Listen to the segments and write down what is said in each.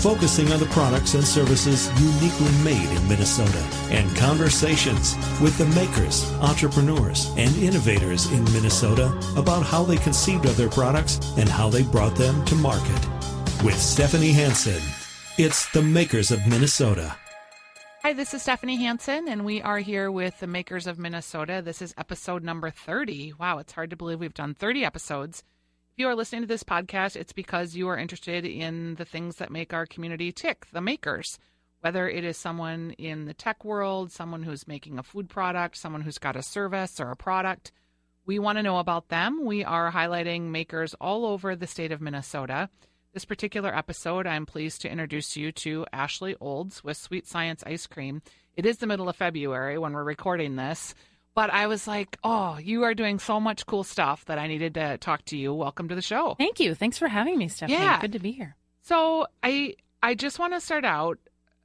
focusing on the products and services uniquely made in Minnesota, and conversations with the makers, entrepreneurs, and innovators in Minnesota about how they conceived of their products and how they brought them to market. With Stephanie Hansen, it's the Makers of Minnesota. Hi, this is Stephanie Hansen, and we are here with the Makers of Minnesota. This is episode number 30. Wow, it's hard to believe we've done 30 episodes. You are listening to this podcast, it's because you are interested in the things that make our community tick, the makers. Whether it is someone in the tech world, someone who's making a food product, someone who's got a service or a product, we want to know about them. We are highlighting makers all over the state of Minnesota. This particular episode, I'm pleased to introduce you to Ashley Olds with Sweet Science Ice Cream. It is the middle of February when we're recording this, but I was like, oh, you are doing so much cool stuff that I needed to talk to you. Welcome to the show. Thank you. Thanks for having me, Stephanie. Yeah. Good to be here. So I I just want to start out,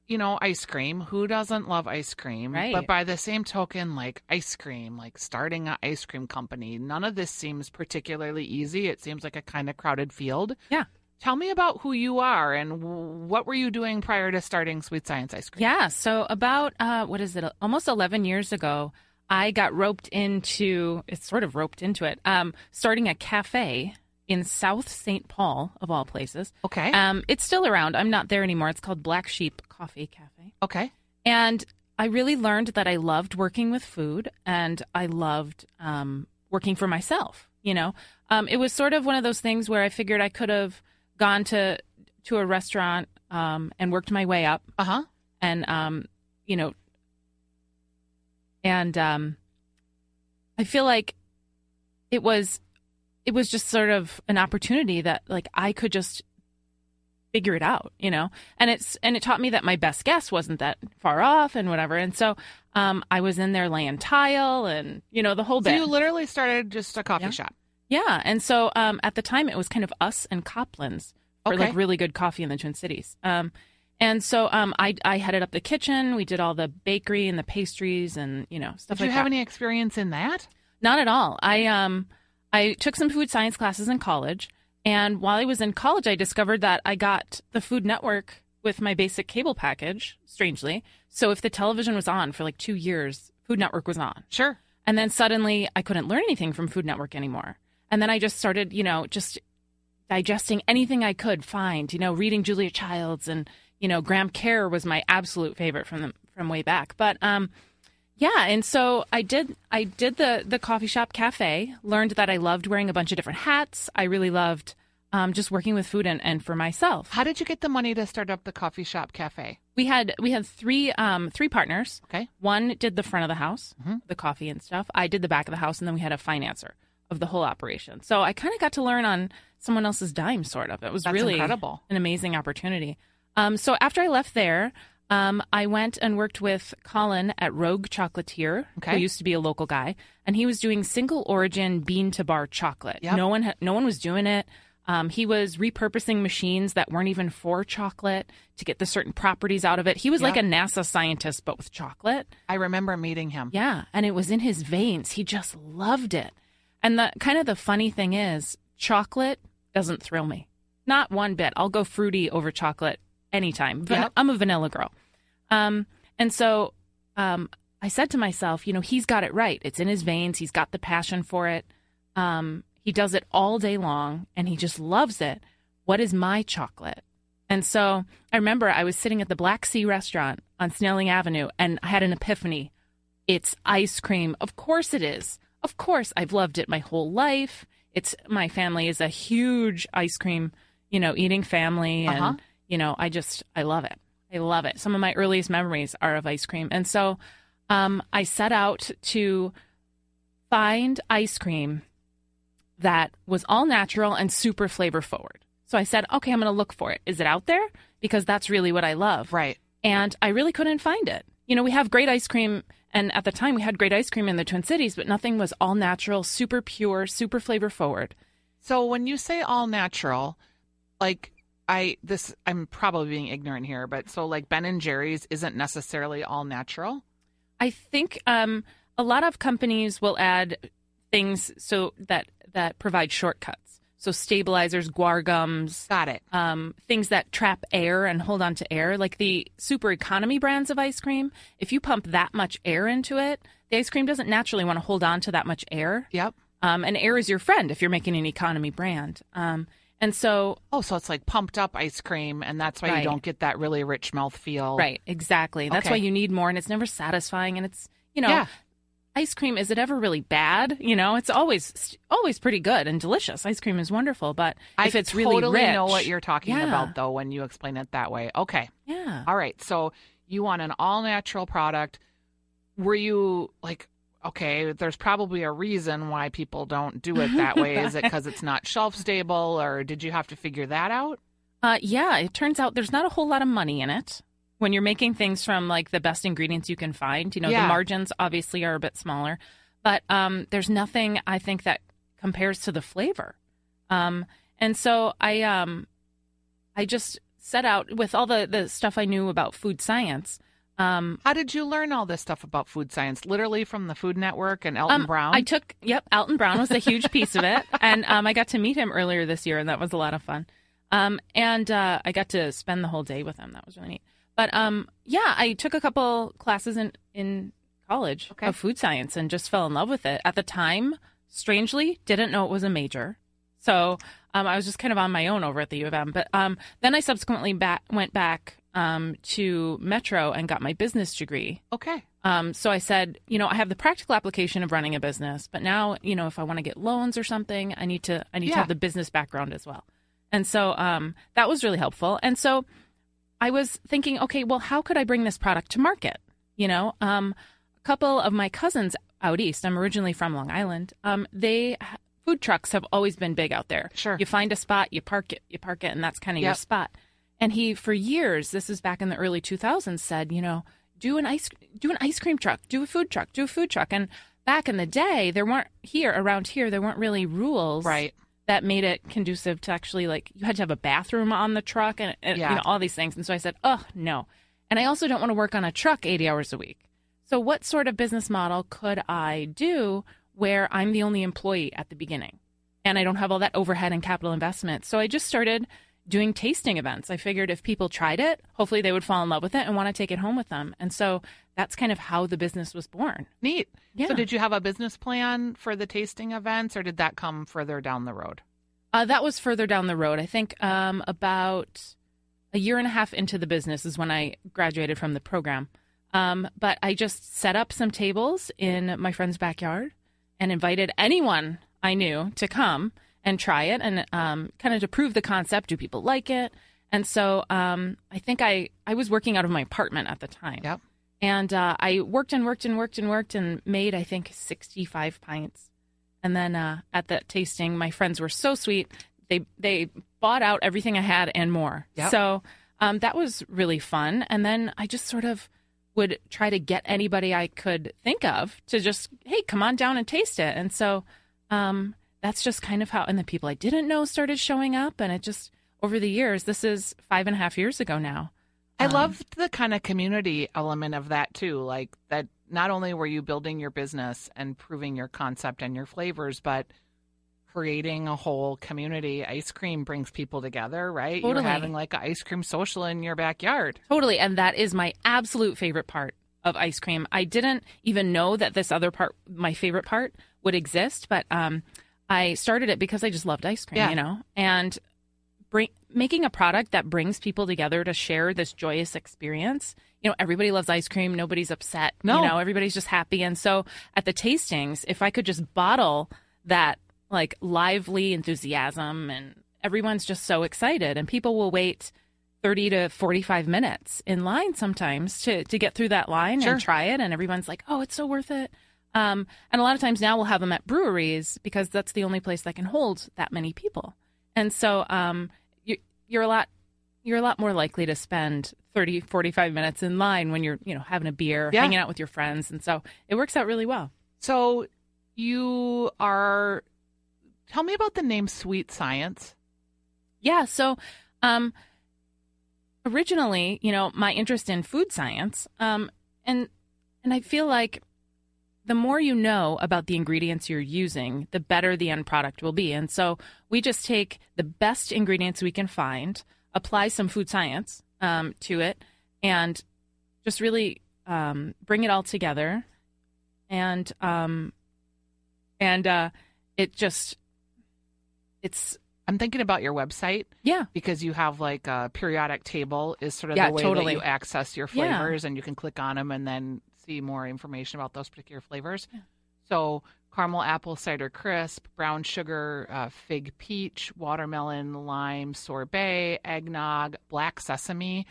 you know, ice cream. Who doesn't love ice cream? Right. But by the same token, like ice cream, like starting an ice cream company, none of this seems particularly easy. It seems like a kind of crowded field. Yeah. Tell me about who you are and what were you doing prior to starting Sweet Science Ice Cream? Yeah. So about uh, what is it? Almost 11 years ago, I got roped into. It's sort of roped into it. Um, starting a cafe in South St. Paul, of all places. Okay. Um, it's still around. I'm not there anymore. It's called Black Sheep Coffee Cafe. okay. And I really learned that I loved working with food and I loved um, working for myself. You know, um, it was sort of one of those things where I figured I could have gone to to a restaurant um, and worked my way up, Uh huh. and um, you know, and um, I feel like it was it was just sort of an opportunity that like I could just figure it out, you know. And it's and it taught me that my best guess wasn't that far off and whatever. And so um, I was in there laying tile and you know the whole So you literally started just a coffee Yeah. shop. Yeah, and so um, at the time it was kind of us and Kopplin's for Okay. like really good coffee in the Twin Cities. Um, and so um, I I headed up the kitchen. We did all the bakery and the pastries and you know stuff Did you have that. any experience in that? Not at all. I um I took some food science classes in college, and while I was in college, I discovered that I got the Food Network with my basic cable package. Strangely, so if the television was on for like two years, Food Network was on. Sure. And then suddenly I couldn't learn anything from Food Network anymore. And then I just started, you know, just digesting anything I could find, you know, reading Julia Childs and, you know, Graham Kerr was my absolute favorite from the, from way back. But um yeah, and so I did I did the the coffee shop cafe, learned that I loved wearing a bunch of different hats. I really loved um, just working with food and, and for myself. How did you get the money to start up the coffee shop cafe? We had we had three um three partners. Okay. One did the front of the house, Mhm. the coffee and stuff. I did the back of the house, and then we had a financer of the whole operation. So I kind of got to learn on someone else's dime, sort of. It was That's really incredible. an amazing opportunity. Um, so after I left there, um, I went and worked with Colin at Rogue Chocolatier, Okay. who used to be a local guy, and he was doing single origin bean to bar chocolate. Yep. No one, ha- no one was doing it. Um, he was repurposing machines that weren't even for chocolate to get the certain properties out of it. He was like a NASA scientist, but with chocolate. I remember meeting him. Yeah, and it was in his veins. He just loved it. And the kind of the funny thing is, chocolate doesn't thrill me. Not one bit. I'll go fruity over chocolate anytime. Van- Yep. I'm a vanilla girl. Um, and so um, I said to myself, you know, he's got it right. It's in his veins. He's got the passion for it. Um, he does it all day long and he just loves it. What is my chocolate? And so I remember I was sitting at the Black Sea restaurant on Snelling Avenue and I had an epiphany. It's ice cream. Of course it is. Of course I've loved it my whole life. It's my family is a huge ice cream, you know, eating family and Uh-huh. You know, I just I love it. I love it. Some of my earliest memories are of ice cream. And so um, I set out to find ice cream that was all natural and super flavor forward. So I said, okay, I'm going to look for it. Is it out there? Because that's really what I love. Right. And I really couldn't find it. You know, we have great ice cream, and at the time we had great ice cream in the Twin Cities, but nothing was all natural, super pure, super flavor forward. So when you say all natural, like I this I'm probably being ignorant here, but so like Ben and Jerry's isn't necessarily all natural. I think um, a lot of companies will add things so that that provide shortcuts. So stabilizers, guar gums, Got it. um, things that trap air and hold on to air, like the super economy brands of ice cream. If you pump that much air into it, the ice cream doesn't naturally want to hold on to that much air. Yep. Um, and air is your friend if you're making an economy brand. Um, and so, Oh, so it's like pumped up ice cream, and that's why Right. you don't get that really rich mouth feel. right, exactly. That's Okay. why you need more, and it's never satisfying. And it's, you know, Yeah. ice cream is it ever really bad? You know, it's always always pretty good and delicious. Ice cream is wonderful, but I if it's really rich. I totally rich, know what you're talking Yeah. about though when you explain it that way. Okay. yeah. All right. So you want an all natural product. Were you like, okay, there's probably a reason why people don't do it that way. Is it because it's not shelf stable, or did you have to figure that out? Uh, yeah, it turns out there's not a whole lot of money in it. When you're making things from like the best ingredients you can find, you know, Yeah. the margins obviously are a bit smaller, but um, there's nothing I think that compares to the flavor. Um, and so I, um, I just set out with all the the stuff I knew about food science. Um, How did you learn all this stuff about food science? Literally from the Food Network and Alton um, Brown. I took, yep, Alton Brown was a huge piece of it, and um, I got to meet him earlier this year, and that was a lot of fun. Um, and uh, I got to spend the whole day with him. That was really neat. But um, yeah, I took a couple classes in in college Okay. of food science and just fell in love with it. At the time, strangely, didn't know it was a major, so um, I was just kind of on my own over at the U of M. But um, then I subsequently back, went back um, to Metro and got my business degree. okay. Um, so I said, you know, I have the practical application of running a business, but now, you know, if I want to get loans or something, I need to I need to have the business background as well. And so um, that was really helpful. And so I was thinking, okay, well, how could I bring this product to market? You know, um, a couple of my cousins out east. I'm originally from Long Island. Um, they food trucks have always been big out there. Sure. You find a spot, you park it, you park it, and that's kind of your spot. And he, for years, this is back in the early 2000s, said, you know, do an ice, do an ice cream truck, do a food truck, do a food truck. And back in the day, there weren't here around here, there weren't really rules Right. that made it conducive to actually like you had to have a bathroom on the truck and, and Yeah. you know all these things. And so I said, oh no, and I also don't want to work on a truck 80 hours a week. So what sort of business model could I do where I'm the only employee at the beginning, and I don't have all that overhead and capital investment? So I just started doing tasting events. I figured if people tried it, hopefully they would fall in love with it and want to take it home with them. And so that's kind of how the business was born. Neat. Yeah. So did you have a business plan for the tasting events, or did that come further down the road? Uh, that was further down the road. I think um, about a year and a half into the business is when I graduated from the program. Um, but I just set up some tables in my friend's backyard and invited anyone I knew to come and try it and um, kind of to prove the concept. Do people like it? And so um, I think I, I was working out of my apartment at the time. Yep. And uh, I worked and worked and worked and worked and made, I think, 65 pints. And then uh, at that tasting, my friends were so sweet. They they bought out everything I had and more. Yep. So um, that was really fun. And then I just sort of would try to get anybody I could think of to just, hey, come on down and taste it. And so um, that's just kind of how, and the people I didn't know started showing up. And it just, over the years, this is five and a half years ago now. I Um, loved the kind of community element of that too. Like that not only were you building your business and proving your concept and your flavors, but creating a whole community. Ice cream brings people together, right? You're having like an ice cream social in your backyard. Totally. And that is my absolute favorite part of ice cream. I didn't even know that this other part, my favorite part, would exist, but um, I started it because I just loved ice cream, Yeah. you know? And bring, making a product that brings people together to share this joyous experience. You know, everybody loves ice cream. Nobody's upset. No. You know, everybody's just happy. And so at the tastings, if I could just bottle that like lively enthusiasm and everyone's just so excited and people will wait 30 to 45 minutes in line sometimes to, to get through that line Sure. and try it. And everyone's like, oh, it's so worth it. Um, and a lot of times now we'll have them at breweries because that's the only place that can hold that many people. And so um, you, you're a lot you're a lot more likely to spend 30 45 minutes in line when you're you know having a beer Yeah. hanging out with your friends and so it works out really well So you are tell me about the name Sweet Science. Yeah. So, um, originally, you know, my interest in food science, um, and and I feel like the more you know about the ingredients you're using, the better the end product will be. And so we just take the best ingredients we can find, apply some food science um, to it, and just really um, bring it all together. And um, and uh, it just it's I'm thinking about your website yeah because you have like a periodic table is sort of Yeah, the way totally. that you access your Yeah. flavors and you can click on them and then see more information about those particular flavors. So caramel apple cider crisp, brown sugar, uh, fig peach, watermelon, lime sorbet, eggnog, black sesame.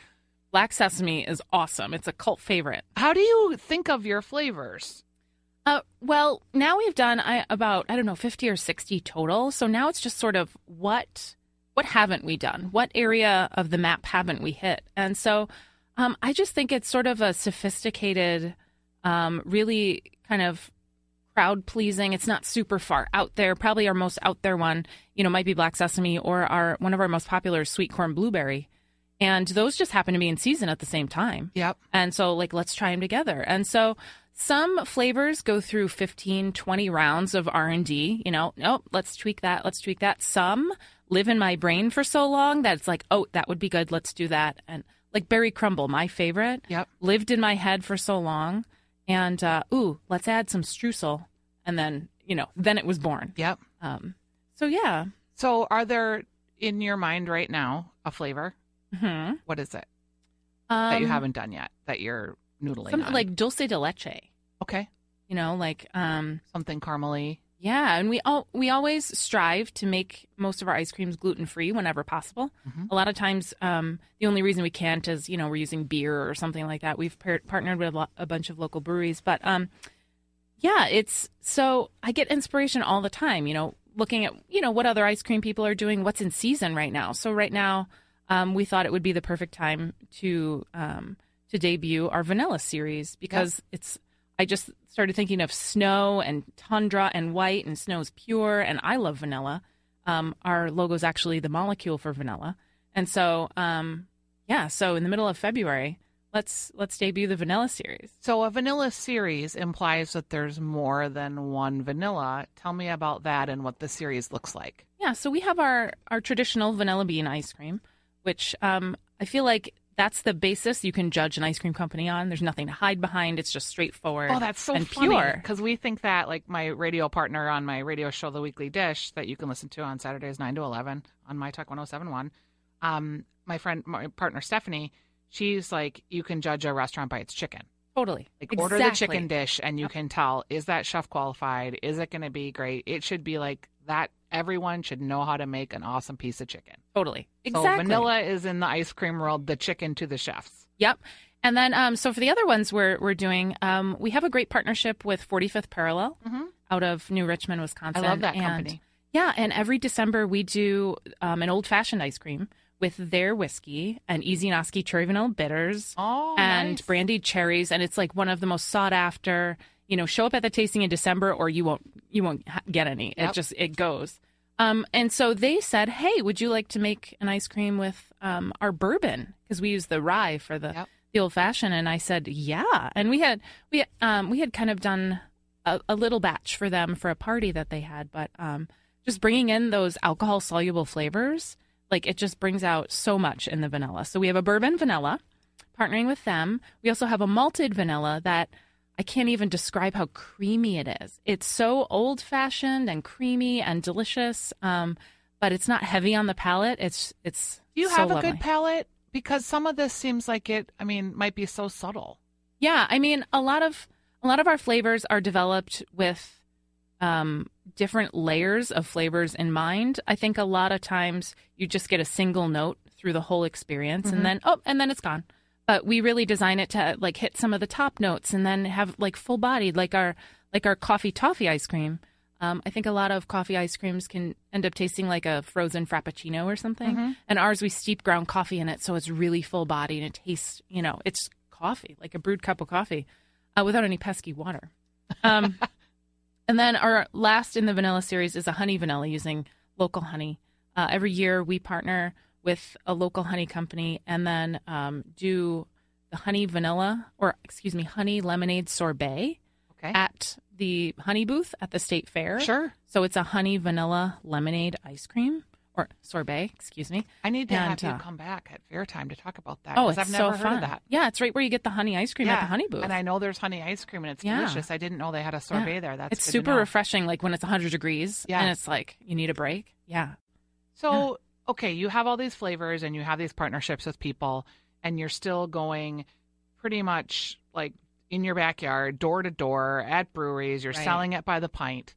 black sesame is awesome. It's a cult favorite. How do you think of your flavors? Uh, well, now we've done I, about I don't know fifty or sixty total. So now it's just sort of what what haven't we done? What area of the map haven't we hit? And so um, I just think it's sort of a sophisticated, um, really kind of crowd pleasing. It's not super far out there. Probably our most out there one, you know, might be black sesame or our one of our most popular sweet corn blueberry. And those just happen to be in season at the same time. Yep. And so, like, let's try them together. And so, some flavors go through 15, 20 rounds of R&D. You know, nope, let's tweak that. Let's tweak that. Some live in my brain for so long that it's like, oh, that would be good. Let's do that. And like berry crumble, my favorite, Yep. lived in my head for so long. And, uh, ooh, let's add some streusel. And then, you know, then it was born. Yep. Um, so, yeah. So are there in your mind right now a flavor? hmm What is it Um, that you haven't done yet that you're noodling some, on? like dulce de leche, okay, you know, like, um, something caramely. Yeah, and we all we always strive to make most of our ice creams gluten free whenever possible. Mhm. A lot of times, um, the only reason we can't is you know we're using beer or something like that. We've par- partnered with a, lo- a bunch of local breweries, but um, yeah, it's so I get inspiration all the time. You know, looking at you know what other ice cream people are doing, what's in season right now. So right now, um, we thought it would be the perfect time to um, to debut our vanilla series because it's. I just started thinking of snow and tundra and white, and snow is pure, and I love vanilla. Um, our logo is actually the molecule for vanilla, and so um, yeah. So in the middle of February, let's let's debut the vanilla series. So a vanilla series implies that there's more than one vanilla. Tell me about that and what the series looks like. Yeah, so we have our our traditional vanilla bean ice cream, which um, I feel like that's the basis you can judge an ice cream company on. There's nothing to hide behind. It's just straightforward. Oh, that's so and funny pure. because we think that like my radio partner on my radio show, The Weekly Dish, that you can listen to on Saturdays nine to eleven on My Talk 1071. Um, my friend, my partner Stephanie, she's like, you can judge a restaurant by its chicken. Totally. Like order the chicken dish, and you can tell is that chef qualified? Is it going to be great? It should be like that. Everyone should know how to make an awesome piece of chicken. Totally. So Exactly. vanilla is in the ice cream world, the chicken to the chefs. Yep. And then, um, so for the other ones we're we're doing, um, we have a great partnership with 45th Parallel Mhm. out of New Richmond, Wisconsin. I love that And- company. Yeah, and every December we do um, an old fashioned ice cream with their whiskey and Easy Noski cherry vanilla bitters Oh, and nice. brandied cherries, and it's like one of the most sought after. You know, show up at the tasting in December, or you won't you won't get any. Yep. It just it goes. Um, and so they said, "Hey, would you like to make an ice cream with um, our bourbon? Because we use the rye for the Yep. the old fashioned." And I said, "Yeah." And we had we um, we had kind of done a, a little batch for them for a party that they had, but um, just bringing in those alcohol soluble flavors, like it just brings out so much in the vanilla. So we have a bourbon vanilla, partnering with them. We also have a malted vanilla that I can't even describe how creamy it is. It's so old fashioned and creamy and delicious, um, but it's not heavy on the palate. It's it's. Do you so have a lovely. good palate? Because some of this seems like it. I mean, might be so subtle. Yeah, I mean, a lot of a lot of our flavors are developed with um, different layers of flavors in mind. I think a lot of times you just get a single note through the whole experience, and then oh, and then it's gone. But we really design it to like hit some of the top notes, and then have like full bodied, like our like our coffee toffee ice cream. Um, I think a lot of coffee ice creams can end up tasting like a frozen frappuccino or something. And ours, we steep ground coffee in it, so it's really full bodied and it tastes, you know, it's coffee, like a brewed cup of coffee, uh, without any pesky water. Um, and then our last in the vanilla series is a honey vanilla using local honey. uh, every year we partner with a local honey company and then um, do the honey vanilla or excuse me honey lemonade sorbet Okay. at the honey booth at the state fair. Sure. So it's a honey vanilla lemonade ice cream or sorbet, excuse me. I need to have you uh, come back at fair time to talk about that. oh it's I've never so heard fun. of that. Yeah, it's right where you get the honey ice cream at the honey booth. And I know there's honey ice cream and it's Yeah. delicious. I didn't know they had a sorbet Yeah. there. That's it's super refreshing, like when it's 100 degrees Yeah. and it's like you need a break. Yeah. So, okay, you have all these flavors and you have these partnerships with people, and you're still going pretty much like in your backyard, door to door at breweries. You're Right. selling it by the pint.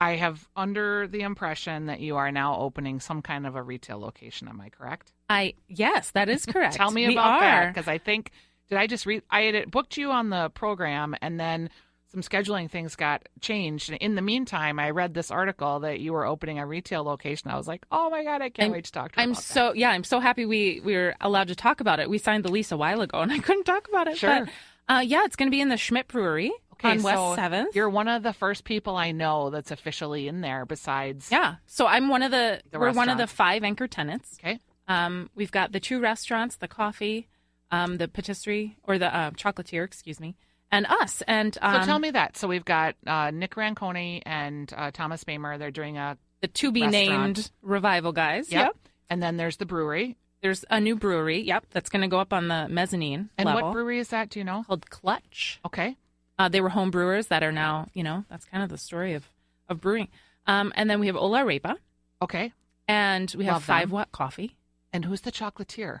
I have under the impression that you are now opening some kind of a retail location. Am I correct? I yes, that is correct. Tell me We about that because I think did I just read? I had booked you on the program, and then some scheduling things got changed. And in the meantime, I read this article that you were opening a retail location. I was like, oh my god, I can't I'm- wait to talk to you I'm about that. so yeah, I'm so happy we we were allowed to talk about it. We signed the lease a while ago, and I couldn't talk about it. Sure. But, uh, yeah, it's going to be in the Schmidt Brewery on West so Seventh. You're one of the first people I know that's officially in there. Besides, Yeah, so I'm one of the, The we're one of the five anchor tenants. Okay. Um, we've got the two restaurants, the coffee, um, the patisserie or the uh, chocolatier, excuse me, and us. And um, So tell me that. So we've got uh, Nick Rancone and uh, Thomas Boemer. They're doing a the to be restaurant. named revival guys. yep. And then there's the brewery. There's a new brewery. Yep, that's going to go up on the mezzanine And level what brewery is that? Do you know? called Clutch. Okay. Uh, they were home brewers that are now, you know, that's kind of the story of of brewing. Um, and then we have Ola Repa, Okay. and we have Love them. Five Watt Coffee. And who's the chocolatier?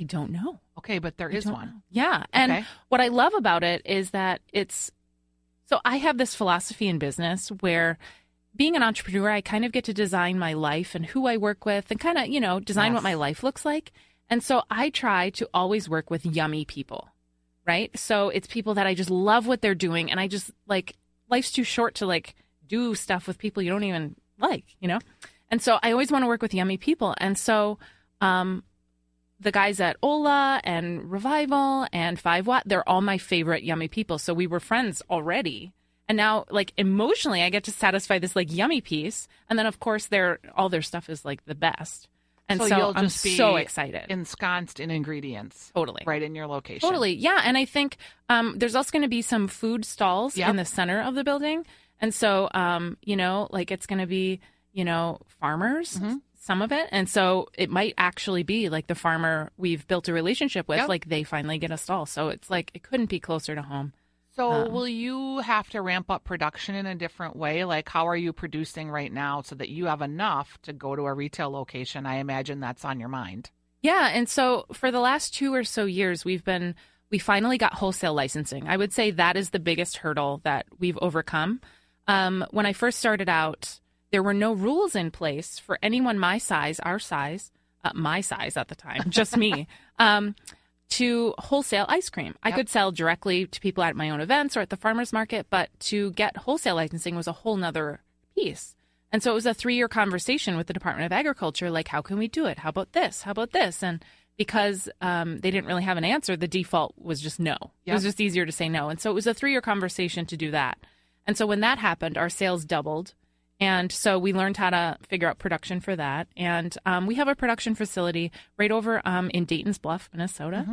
I don't know. Okay, but there I is one. know. Yeah. And Okay. what I love about it is that it's so I have this philosophy in business where being an entrepreneur, I kind of get to design my life and who I work with and kind of, you know, design Yes. what my life looks like. And so I try to always work with yummy people, right? So it's people that I just love what they're doing. And I just like, life's too short to like do stuff with people you don't even like, you know? And so I always want to work with yummy people. And so, um, the guys at Ola and Revival and Five Watt, they're all my favorite yummy people. So we were friends already. And now like emotionally I get to satisfy this like yummy piece. And then of course their all their stuff is like the best. And so, you'll I'm just be so excited. ensconced in ingredients. totally. Right in your location. Totally. Yeah. And I think um, there's also going to be some food stalls Yep. in the center of the building. And so, um, you know, like it's going to be, you know, farmers, Mm-hmm. Some of it. And so it might actually be like the farmer we've built a relationship with, Yep. like they finally get a stall. So it's like it couldn't be closer to home. So Um, will you have to ramp up production in a different way? Like how are you producing right now so that you have enough to go to a retail location? I imagine that's on your mind. Yeah, and so for the last two or so years, we've been we finally got wholesale licensing. I would say that is the biggest hurdle that we've overcome. Um, when I first started out, there were no rules in place for anyone my size, our size, uh, my size at the time, just me, um, to wholesale ice cream. I Yep. could sell directly to people at my own events or at the farmers market, but to get wholesale licensing was a whole nother piece. And so it was a three year conversation with the Department of Agriculture like, how can we do it? How about this? How about this? And because um, they didn't really have an answer, the default was just no. It was just easier to say no. And so it was a three year conversation to do that. And so when that happened, our sales doubled. And so we learned how to figure out production for that. And um, we have a production facility right over um, in Dayton's Bluff, Minnesota,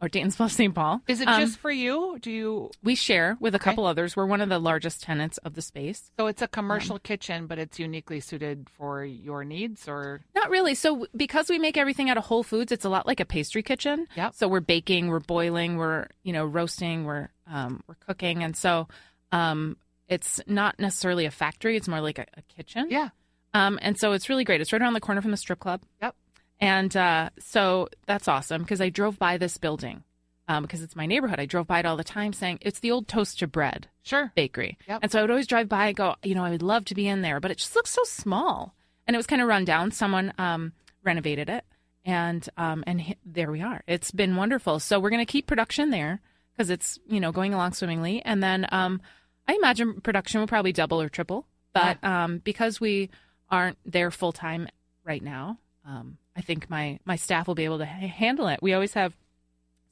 or Dayton's Bluff, St. Paul. Is it Um, just for you? Do you we share with a Okay. couple others. We're one of the largest tenants of the space. so it's a commercial kitchen but it's uniquely suited for your needs or Not really. So because we make everything out of Whole Foods, it's a lot like a pastry kitchen. Yeah. So we're baking, we're boiling, we're you know roasting, we're um, we're cooking, and so um, it's not necessarily a factory. It's more like a, a kitchen. Yeah. Um, and so it's really great. It's right around the corner from the strip club. Yep. And uh, so that's awesome because I drove by this building um, because it's my neighborhood. I drove by it all the time, saying it's the old toast to bread Sure. bakery. Yep. And so I would always drive by and go, you know, I would love to be in there, but it just looks so small. And it was kind of run down. Someone um, renovated it, and um, and h- there we are. It's been wonderful. So we're going to keep production there because it's you know going along swimmingly, and then um, I imagine production will probably double or triple. But um, because we aren't there full time right now, um, I think my my staff will be able to h- handle it. We always have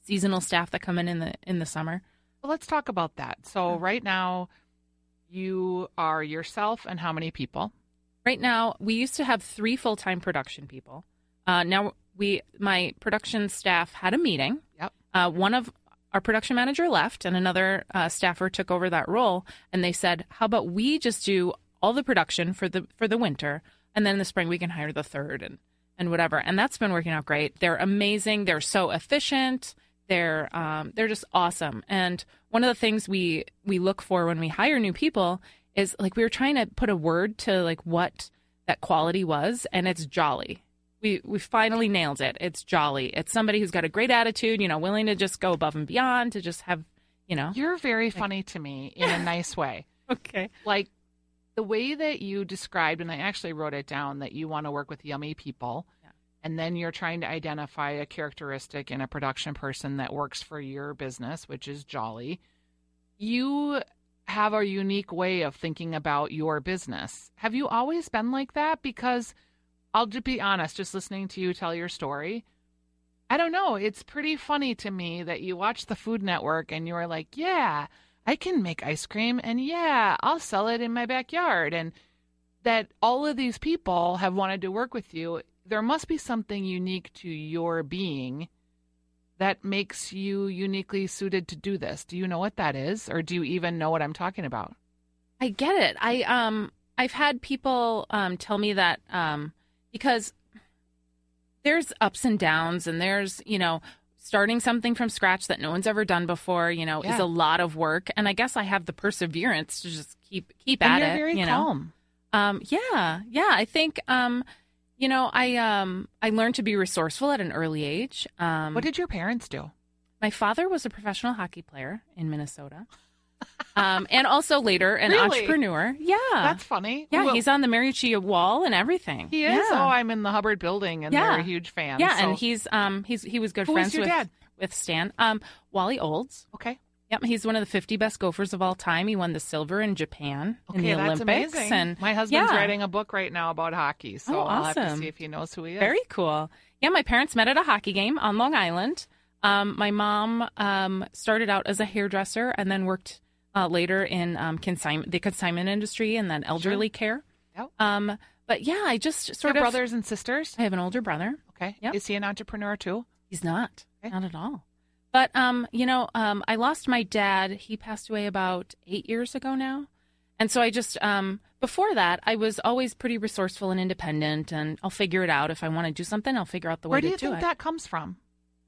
seasonal staff that come in in the in the summer. Well, let's talk about that. So right now you are yourself and how many people? Right now, we used to have three full time production people. Uh, now we, my production staff had a meeting. Yep. Uh, one of our production manager left, and another uh, staffer took over that role. And they said, "How about we just do all the production for the for the winter, and then in the spring we can hire the third and and whatever." And that's been working out great. They're amazing. They're so efficient. They're um, they're just awesome. And one of the things we we look for when we hire new people is like we were trying to put a word to like what that quality was, and it's jolly. We we finally nailed it. It's jolly. It's somebody who's got a great attitude, you know, willing to just go above and beyond to just have, you know. You're very funny to me in a nice way. Okay. Like the way that you described, and I actually wrote it down that you want to work with yummy people. Yeah. And then you're trying to identify a characteristic in a production person that works for your business, which is jolly. You have a unique way of thinking about your business. Have you always been like that? Because I'll just be honest, just listening to you tell your story, I don't know. It's pretty funny to me that you watch the Food Network and you are like, yeah, I can make ice cream and yeah, I'll sell it in my backyard. And that all of these people have wanted to work with you. There must be something unique to your being that makes you uniquely suited to do this. Do you know what that is? Or do you even know what I'm talking about? I get it. I um I've had people um tell me that um because there's ups and downs and there's, you know, starting something from scratch that no one's ever done before, you know, is a lot of work and I guess I have the perseverance to just keep keep And at you're it, very you know. calm. Um, yeah, yeah. I think, um, you know, I um, I learned to be resourceful at an early age. Um, What did your parents do? my father was a professional hockey player in Minnesota, um, and also later an Really? entrepreneur. Yeah, That's funny. yeah. Well, he's on the Mariucci wall and everything. he is. Yeah. Oh, I'm in the Hubbard building and Yeah. they're a huge fan. yeah, so- and he's um, he's he was good Who friends with dad? with Stan. Um, Wally Olds. okay. Yep, he's one of the 50 best gophers of all time. He won the silver in Japan in Okay, the that's Olympics, amazing. and my husband's yeah. writing a book right now about hockey, so Oh, I'll have to awesome. see if he knows who he is. Very cool. Yeah, my parents met at a hockey game on Long Island. Um, my mom um, started out as a hairdresser and then worked uh, later in um, consign- the consignment industry and then elderly care. Yep. Um, but yeah, I just Your sort of. brothers and sisters. I have an older brother. Okay. Yep. Is he an entrepreneur too? He's not. Okay. Not at all. But um, you know, um, I lost my dad. He passed away about eight years ago now, and so I just um, before that, I was always pretty resourceful and independent, and I'll figure it out if I want to do something. I'll figure out the way Where to do you do think it. that comes from?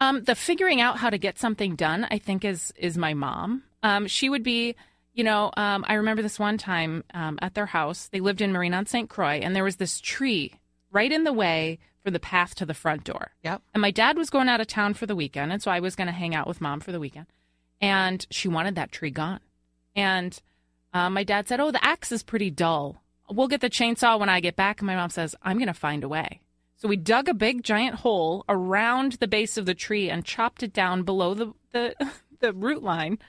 Um, the figuring out how to get something done, I think, is is my mom. Um, she would be, you know, um, I remember this one time um, at their house. They lived in Marine on St. Croix, and there was this tree right in the way for the path to the front door. Yep. And my dad was going out of town for the weekend, and so I was going to hang out with mom for the weekend. And she wanted that tree gone. And uh, my dad said, "Oh, the axe is pretty dull. We'll get the chainsaw when I get back." And my mom says, "I'm going to find a way." So we dug a big giant hole around the base of the tree and chopped it down below the the, the root line,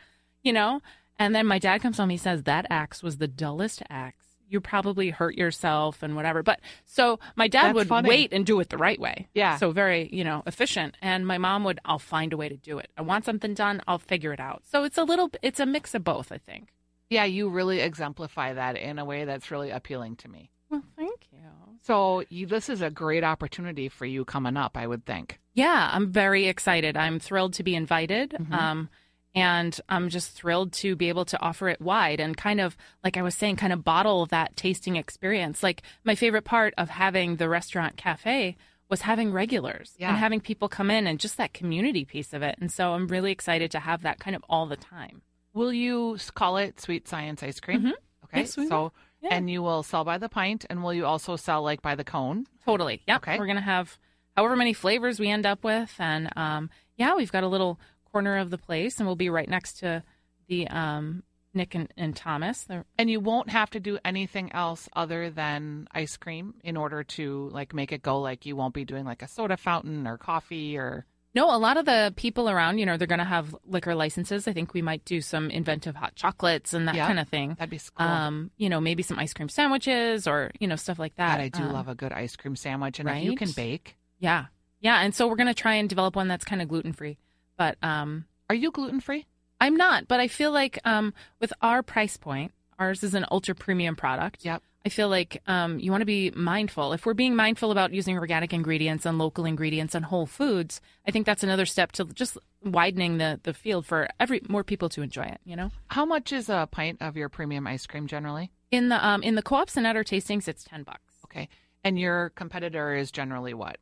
you know. And then my dad comes home. He says that axe was the dullest axe. You probably hurt yourself and whatever. But so my dad That's would funny. wait and do it the right way. Yeah. So very you know efficient. And my mom would, I'll find a way to do it. I want something done. I'll figure it out. So it's a little, it's a mix of both. I think. Yeah, you really exemplify that in a way that's really appealing to me. Well, thank you. So you, this is a great opportunity for you coming up, I would think. Yeah, I'm very excited. I'm thrilled to be invited. Um, and I'm just thrilled to be able to offer it wide and kind of, like I was saying, kind of bottle that tasting experience. Like my favorite part of having the restaurant cafe was having regulars Yeah. and having people come in and just that community piece of it. And so I'm really excited to have that kind of all the time. Will you call it Sweet Science Ice Cream? Mhm. Okay. Yes, so. Yeah. and you will sell by the pint, and will you also sell like by the cone? Totally. Yeah. Okay. We're gonna have however many flavors we end up with, and um, yeah, we've got a little corner of the place, and we'll be right next to the um, Nick and, and Thomas. They're, And you won't have to do anything else other than ice cream in order to like make it go. Like you won't be doing like a soda fountain or coffee or no, a lot of the people around, you know, they're gonna have liquor licenses. I think we might do some inventive hot chocolates and that Yeah. kind of thing. that'd be cool. Um, you know, maybe some ice cream sandwiches or you know stuff like that. God, I do Um, love a good ice cream sandwich, and if you can bake, Yeah, yeah, and so we're gonna try and develop one that's kind of gluten free, but um, are you gluten free? I'm not, but I feel like um, with our price point, ours is an ultra premium product. Yep. I feel like um, you want to be mindful. If we're being mindful about using organic ingredients and local ingredients and whole foods, I think that's another step to just widening the, the field for every more people to enjoy it. You know, How much is a pint of your premium ice cream generally? in the um, in the co-ops and at our tastings, it's ten bucks. Okay. And your competitor is generally what?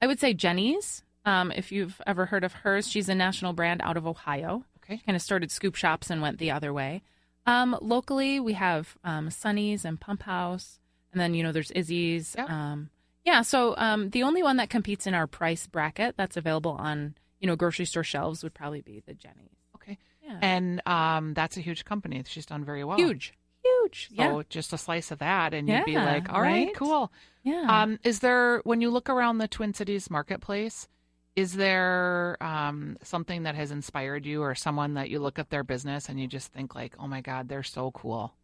I would say Jeni's. Um, if you've ever heard of hers, she's a national brand out of Ohio. Okay. Kind of started scoop shops and went the other way. Um, locally, we have um, Sonny's and Pump House, and then you know there's Izzy's. Yep. Um, yeah. So um, the only one that competes in our price bracket that's available on you know grocery store shelves would probably be the Jeni's. Okay. Yeah. And um, that's a huge company. She's done very well. Huge, huge. So yeah. just a slice of that, and you'd be like, all right, right? cool. Yeah. Um, is there, when you look around the Twin Cities marketplace, is there um, something that has inspired you or someone that you look at their business and you just think, like, oh my God, they're so cool?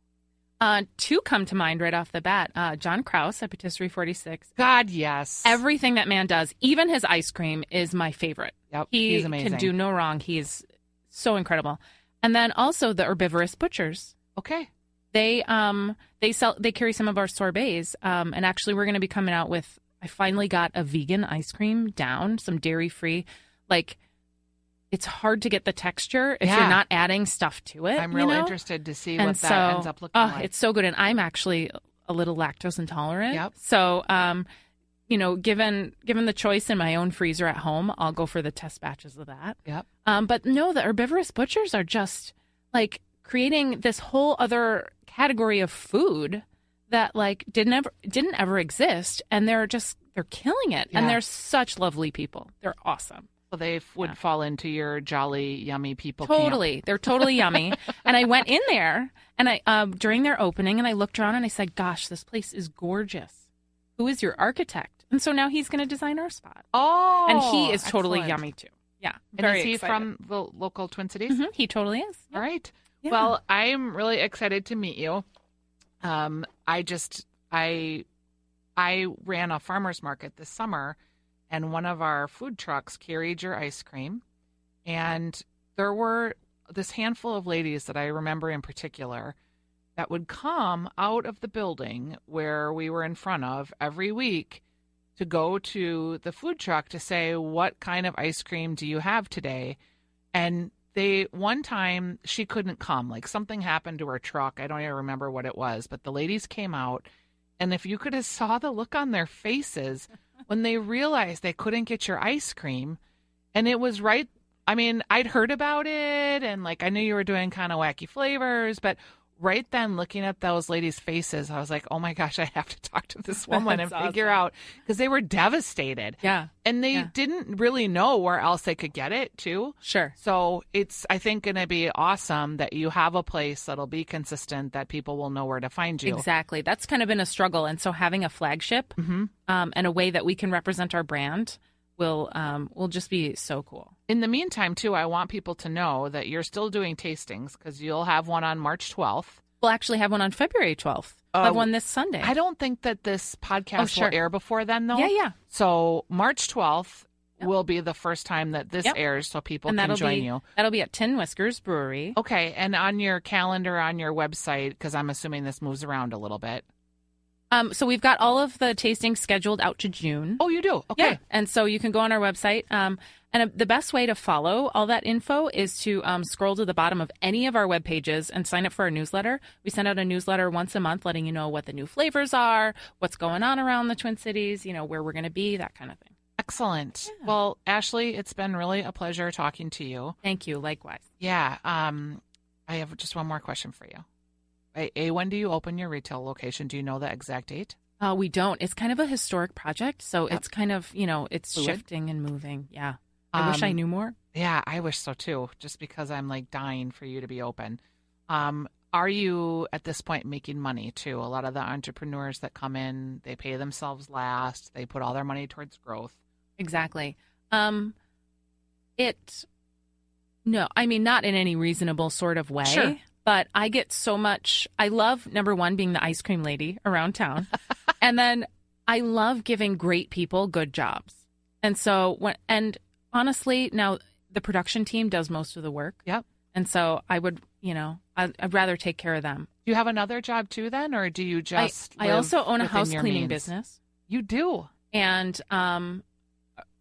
uh, two come to mind right off the bat. Uh, John Kraus at Patisserie 46. God, yes. Everything that man does, even his ice cream, is my favorite. Yep, He he's amazing. can do no wrong. He's so incredible. And then also the herbivorous butchers. Okay. They um they sell they carry some of our sorbets. Um and actually we're gonna be coming out with I finally got a vegan ice cream down, some dairy free. Like it's hard to get the texture if Yeah. you're not adding stuff to it. I'm you real know? interested to see and what so that ends up looking oh, like. it's so good. And I'm actually a little lactose intolerant. Yep. So um you know, given given the choice in my own freezer at home, I'll go for the test batches of that. Yep. Um, but no, the herbivorous butchers are just like creating this whole other category of food that like didn't ever didn't ever exist, and they're just they're killing it, Yeah. and they're such lovely people. They're awesome. So they f- would Yeah. fall into your jolly, yummy people. camp. Totally, they're totally yummy. And I went in there, and I um, during their opening, and I looked around, and I said, "Gosh, this place is gorgeous. Who is your architect?" And so now he's going to design our spot, Oh, and he is totally excellent. yummy too. Yeah, And is he excited. from the local Twin Cities? Mhm, he totally is. All right. Yeah. Well, I'm really excited to meet you. Um, I just I I ran a farmers market this summer, and one of our food trucks carried your ice cream, and there were this handful of ladies that I remember in particular that would come out of the building where we were in front of every week to go to the food truck to say what kind of ice cream do you have today? And they one time she couldn't come. Like something happened to her truck. I don't even remember what it was but the ladies came out and if you could have saw the look on their faces when they realized they couldn't get your ice cream and it was right i mean i'd heard about it and like i knew you were doing kind of wacky flavors but right then looking at those ladies faces i was like oh my gosh i have to talk to this woman and That's figure out because they were devastated Yeah, and they Yeah. didn't really know where else they could get it too sure. so it's I think going to be awesome that you have a place that'll be consistent that people will know where to find you. Exactly. That's kind of been a struggle, and so having a flagship Mhm. um, and a way that we can represent our brand will um, will just be so cool. In the meantime, too, I want people to know that you're still doing tastings because you'll have one on March 12th. We'll actually have one on February twelfth. We'll have one this Sunday. I don't think that this podcast Oh, sure. will air before then, though. Yeah, yeah. So March 12th Yep. will be the first time that this Yep. airs, so people and can join be you. that'll be at Tin Whiskers Brewery. Okay, and on your calendar, on your website, because I'm assuming this moves around a little bit. Um, so we've got all of the tastings scheduled out to June. Oh, you do? Okay. Yeah, and so you can go on our website. Um, and uh, the best way to follow all that info is to um, scroll to the bottom of any of our web pages and sign up for our newsletter. We send out a newsletter once a month, letting you know what the new flavors are, what's going on around the Twin Cities, you know where we're going to be, that kind of thing. Excellent. Well, Ashley, it's been really a pleasure talking to you. Thank you. Likewise. Yeah. Um, I have just one more question for you. A, when do you open your retail location? Do you know the exact date? Uh, we don't. It's kind of a historic project, so Yep. it's kind of you know it's Fluid? shifting and moving. Yeah. I wish I Um, knew more. Yeah, I wish so too. Just because I'm like dying for you to be open. Um, are you at this point making money too? A lot of the entrepreneurs that come in, they pay themselves last. They put all their money towards growth. Exactly. Um, it. No, I mean not in any reasonable sort of way. Sure. But I get so much. I love number one being the ice cream lady around town, and then I love giving great people good jobs. And so when and honestly, now the production team does most of the work. Yep. And so I would, you know, I'd, I'd rather take care of them. Do you have another job too, then, or do you just? I live also own a house cleaning means? business. You do. And um,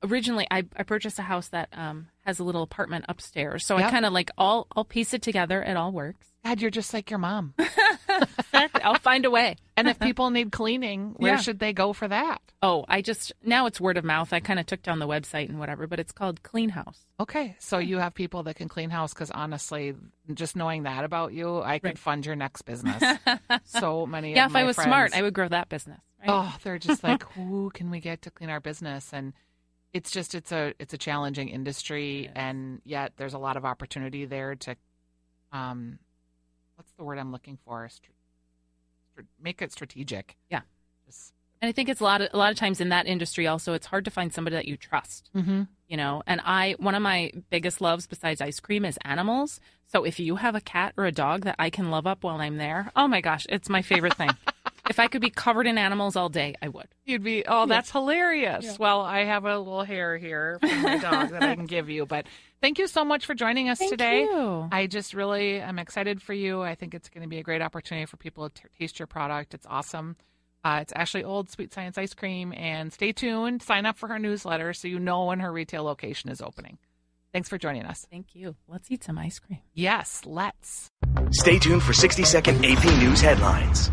originally, I, I purchased a house that um, has a little apartment upstairs. So Yep. I kind of like all I'll piece it together. It all works. God, you're just like your mom. I'll find a way. and if people need cleaning, where Yeah. should they go for that? Oh, I just now it's word of mouth. I kind of took down the website and whatever, but it's called Clean House. Okay, so you have people that can clean house because honestly, just knowing that about you, I could Right. fund your next business. so many. yeah, if I was friends, smart, I would grow that business. Right? Oh, they're just like, who can we get to clean our business? And it's just it's a it's a challenging industry, is. and yet there's a lot of opportunity there to, um, what's the word I'm looking for? Str- make it strategic. Yeah. Just, And I think it's a lot of a lot of times in that industry also it's hard to find somebody that you trust. mm-hmm. You know, and I one of my biggest loves besides ice cream is animals. So if you have a cat or a dog that I can love up while I'm there, oh my gosh, it's my favorite thing. if I could be covered in animals all day, I would. You'd be, oh, that's hilarious. Yeah. Well, I have a little hair here from my dog that I can give you. But thank you so much for joining us Thank today. you. I just really am excited for you. I think it's going to be a great opportunity for people to t- taste your product. It's awesome. Uh, it's Ashley Old Sweet Science Ice Cream. And stay tuned. Sign up for her newsletter so you know when her retail location is opening. Thanks for joining us. Thank you. Let's eat some ice cream. Yes, let's. Stay tuned for 60 second AP News headlines.